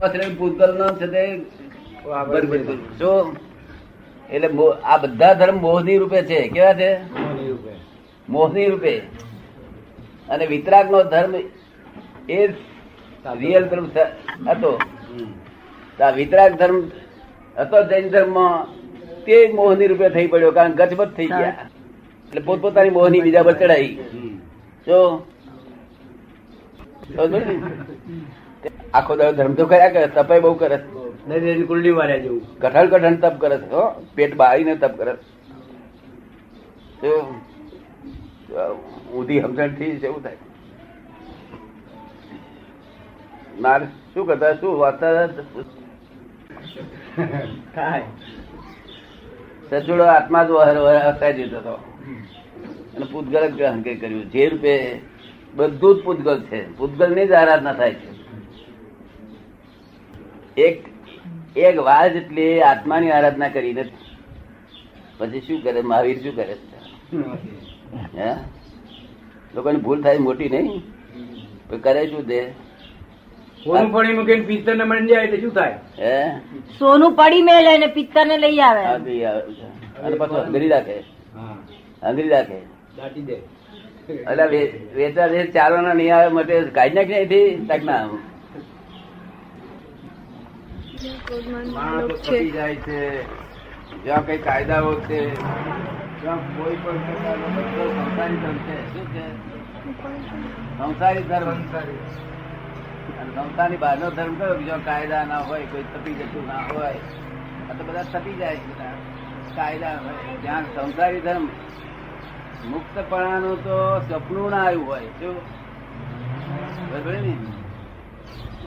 પછી પૂતગલ નો છે તે એટલે આ બધા ધર્મ મોહની રૂપે છે. કેવા છે? મોહની રૂપે. અને વિતરાગ નો ધર્મ એ રિયલ ધર્મ હતો. વિતરાગ ધર્મ હતો જૈન ધર્મ તે મોહની રૂપે થઈ પડ્યો કારણ ગચબત થઈ ગયા. એટલે પોતપોતાની મોહની બીજા પર ચડાઈ. જો સમજો ને? આખો દાડો ધર્મ તો કર્યા કરે તપાઈ બહુ કરે. કુંડલી વાળા જેવું. કઠણ કઠણ તપ કરે છે હો. પેટ બાળીને તપ કરે. ઊંધી સમજણથી એવું થાય. મારે શું કરતા શું વાર્તા થાય સચોડો આત્મા જ હસાઈ દીધો હતો અને પૂતગલ જ ગ્રહણ કરી કર્યું. જે રૂપે બધું જ પૂતગલ છે. પૂતગલની જ આરાધના થાય છે. એક એક વાર જેટલી આત્માની આરાધના કરીને પછી શું કરે? મહાવીર શું કરે? હે? લોકોની ભૂલ થાય મોટી નહીં. પણ કરે શું તે? સોનું પડી મૂકીને પિત્તર ને મળી જાય એટલે શું થાય? હે? સોનું પડી મેલે ને પિત્તર ને લઈ આવે. અને પાછું હંગરી રાખે. હંગરી રાખે. દાટી દે. એટલે વેચા વેચ ચાલવાના નહીં આવે માટે કાઢી નાખી અહીંથી તક ના માણસો પતી જાય છે. જ્યાં કઈ કાયદાઓ છે કોઈ પણ પ્રકારનો બધો સંસારી ધર્મ છે. શું છે? સંસારી ધર્મ. અને સંસારની બહારનો ધર્મ કયો? બીજો કાયદા ના હોય કોઈ તપી જતું ના હોય. આ તો બધા તપી જાય છે કાયદા હોય. જ્યાં સંસારી ધર્મ. મુક્તપણાનું તો સપનું ના આવ્યું હોય. શું? બરાબર ને?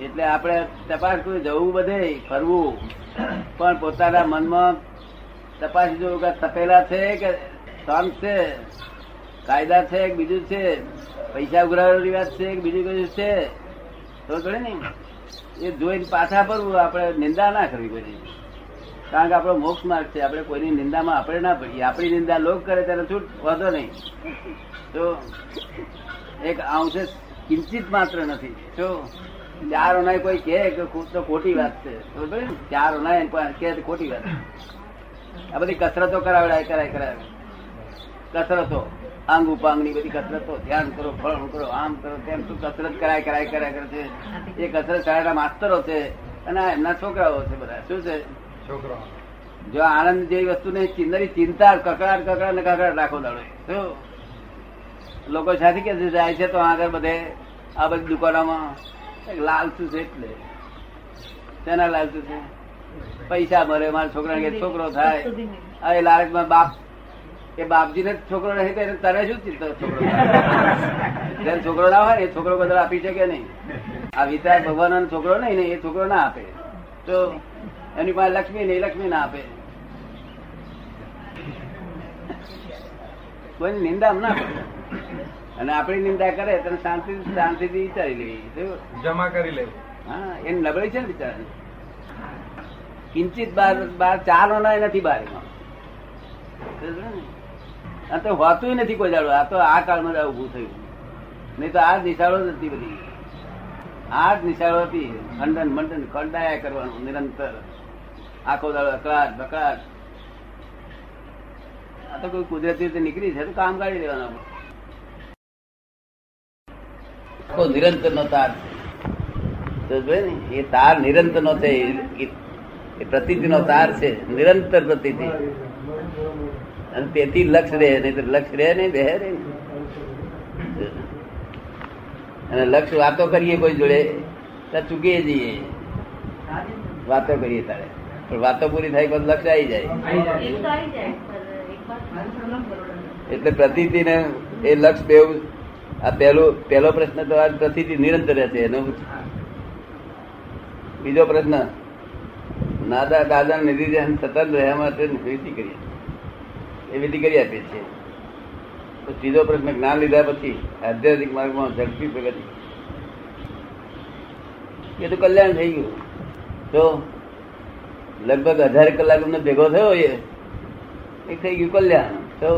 એટલે આપણે તપાસ જવું બધે, ફરવું. પણ પોતાના મનમાં તપાસ જોવું કે તપેલા છે કે શાંત છે, કાયદા છે કે બીજું છે, પૈસા ઉઘરાવાનો રિવાજ છે, કે બીજું કયું છે, તો ગણે ને. એ જોઈને પાછા ફરવું, આપણે નિંદા ના કરવી કોઈ કારણ કે આપણો મોક્ષ માર્ગ છે, આપણે કોઈની નિંદામાં આપણે ના પડીએ. આપણી નિંદા લોક કરે ત્યારે છૂટ વાંધો નહીં. તો એક અંશે કિંચિત માત્ર નથી. જો ચાર ઓનાય કોઈ કે તો ખોટી વાત છે. ચાર ઓનાય તો ખોટી વાત આ બધી કસરતો કરાવડાય કરાય કરાય. કસરતો. આંગ ઉપાંગની બધી કસરતો. ધ્યાન કરો ફળ કરો આમ કરો તેમ શું કસરત કરાય કરાય કરાય કરે છે. એ કસરત કરાયેલા માસ્તરો છે અને એમના છોકરાઓ છે બધા. શું છે? છોકરો જો આનંદ જેવી વસ્તુ ને ચિંતાની ચિંતા કકડાટ કકડાટ ને કકડાટ રાખો દાડો. શું? લોકો સાથે કે જાય છે તો આગળ બધે આ બધી દુકાનોમાં લાલચુ છે એટલે તેના લાલચુ છે પૈસા મળે મારા છોકરા કે છોકરો થાય. આ એ લાલચમાં બાપ એ બાપજી ને છોકરો નહીં તો એને તારે શું ચિંતા છોકરો? જેને છોકરો ના હોય ને એ છોકરો બધા આપી શકે નહીં. આ વિચાર ભગવાન છોકરો નહીં ને એ છોકરો ના આપે. તો એની પાસે લક્ષ્મી નહીં લક્ષ્મી ના આપે. કોઈ નિંદા ના કરે. અને આપણી નિંદા કરે તો શાંતિ શાંતિથી વિચારી લેવી જમા કરી લે. હા એને નબળી છે ને બિચારા કિંચિત બાર બાર ચાર નો નથી બાર. આ તો હોતું નથી કોઈ દાડો. આ તો આ કાળમાં ઉભું થયું. નહીં તો આ નિશાળો જ હતી બધી. આ જ નિશાળો હતી. ખંડન મંડન ખંડાયા કરવાનું નિરંતર. આખો દાડો અકળાટ બકળાટ. આ તો કોઈ કુદરતી રીતે નીકળી છે તો કામ કાઢી દેવાનું આખો નિરંતર નો તાર છે એ તાર નિરંતર નો છે એ- પ્રતિથી નો તાર છે નિરંતર પ્રતિથી અને તેથી લક્ષ રહે નહીં તો લક્ષ રહે નહીં બે અને લક્ષ વાતો કરીએ કોઈ જોડે તો ચૂકીએ જઈએ. વાતો કરીએ તારે. પણ વાતો પૂરી થાય પછી લક્ષ આવી જાય. એટલે પ્રતિથી ને એ લક્ષ બે આ પહેલો પહેલો પ્રશ્ન તો આ પ્રતિથી નિરંતર રહેશે, એનો બીજો પ્રશ્ન, નાદા દાદા નિધિ ધ્યાન સતત રહ્યા માટે વિધિ કરી એ વિધિ કરી આપીએ છીએ. તો ત્રીજો પ્રશ્ન, જ્ઞાન લીધા પછી, આધ્યાત્મિક માર્ગમાં ઝડપી પ્રગતિ. એ તો કલ્યાણ થઈ ગયું. તો લગભગ અઢાર કલાક અમને ભેગો થયો એ થઈ ગયું કલ્યાણ. તો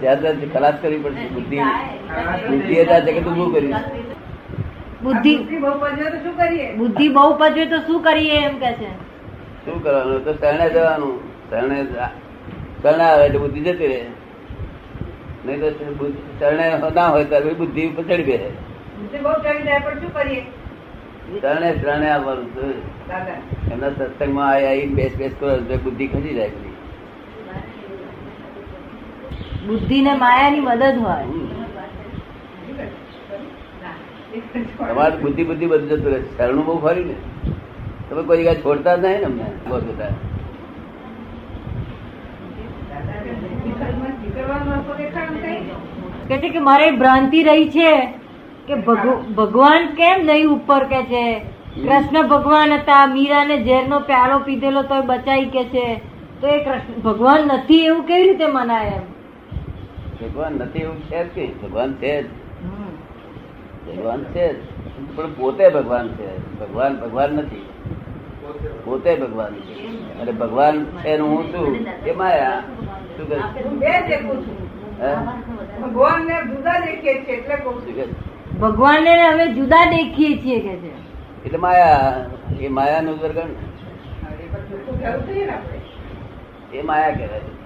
ત્યાં ખલાસ કરવી પડશે બુદ્ધિ બુદ્ધિ એ ત્યાં જગત ઉભું કર્યું બુદ્ધિ બહુ પજવે તો શું કરીએ? બુદ્ધિ બહુ પજવે તો શું કરીએ એમ કે છે? શું કરવાનું? તો શરણે જવાનું. શરણે શરણે આવે એટલે બુદ્ધિ જતી રહે. નહીં તો શરણે ના હોય ત્યારે બુદ્ધિ ઉપર ચડી બે બુદ્ધિ બહુ ચડી જાય પણ શું કરીએ? શરણે શરણે આવવાનું એમના સત્સંગમાં આવી બેસ બેસ કરો બુદ્ધિ ખસી જાય. બધી. બુદ્ધિ ને માયાની મદદ હોય તમારે બુદ્ધિ બુદ્ધિ બધું જતું રહે શરણું બહુ ફરી ને. તમે કોઈ જગ્યાએ છોડતા જ નહીં ને અમને. બહુ બધા કે ને છે કે મારે ભ્રાંતિ રહી છે કે ભગ- ભગવાન કેમ નહીં ઉપર કે છે? કૃષ્ણ ભગવાન હતા મીરાને ઝેરનો પ્યાલો પીધેલો તો બચાઈ કે છે? તો એ કૃષ્ણ ભગવાન નથી એવું કેવી રીતે મનાય એમ? ભગવાન નથી એવું છે જ કઈ ભગવાન છે જ. ભગવાન છે જ. પણ પોતે ભગવાન છે. ભગવાન ભગવાન નથી. પોતે ભગવાન છે. અને ભગવાન છે હું છું. એ માયા. શું કહે? હું બે દેખું છું. હે? ભગવાનને જુદા દેખીએ છીએ એટલે કહું છું. ભગવાનને અમે જુદા દેખીએ છીએ કે છે. એટલે માયા એ માયાનું વર્ગણ. જોઈએ ને આપણે. એ માયા કહેવાય એ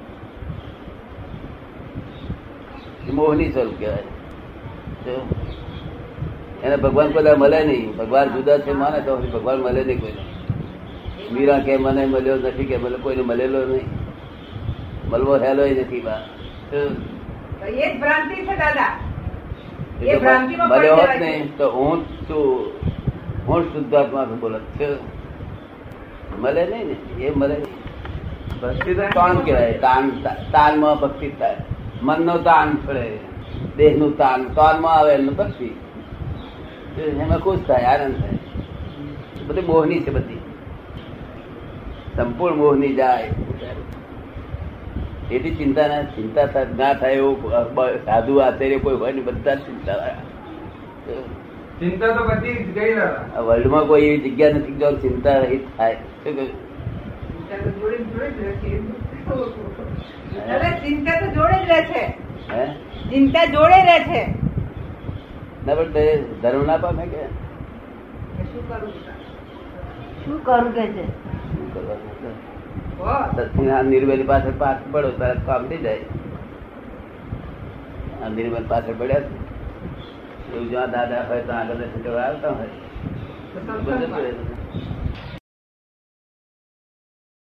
મોહની સ્વરૂપ કહેવાય. એને ભગવાન બધા મળે નહીં. ભગવાન જુદા છે માને તો ભગવાન મળે નહીં કોઈ મીરા કે મને મળ્યો નથી કે મને કોઈને મળેલો નહીં. મળવો હેલો નથી બા. તો તો જ ભ્રાંતિ છે દાદા. એ એ તો મળ્યો હોત પડી તો હું છું હું શુદ્ધાત્મા છું બોલત છે મળે નહીં ને? એ મળે નહીં. ભક્તિ તો તાણ કહેવાય? તાન તાનમાં ભક્તિ થાય. મનનો તાન પડે દેહનું તાન તાનમાં આવે એમનું ભક્તિ એમાં ખુશ થાય આનંદ થાય. બધી મોહની છે બધી. સંપૂર્ણ મોહની જાય. એટલી ચિંતા ના ચિંતા ના થાય એવું સાધુ આચાર્ય કોઈ હોય ને બધા જ ચિંતા થાય. ચિંતા તો બધી જ ગઈ વર્લ્ડમાં કોઈ એવી જગ્યા નથી ચિંતા રહિત થાય. શું કહ્યું? ચિંતા તો જોડે જ રહે છે. ચિંતા જોડે રહે છે હે? ચિંતા જોડે રહે છે. ના પણ ધર્મ ના પામે કે? કે શું કરું? શું કરું કે છે? શું કરવાનું? બસ નિર્વેલી પાછળ પાછળ પડો તરત કામ થઈ જાય. આ નિર્વેલ પાછળ પડ્યા છે. એવું જ્યાં દાદા હોય તો આગળ દર્શન આવતા હોય.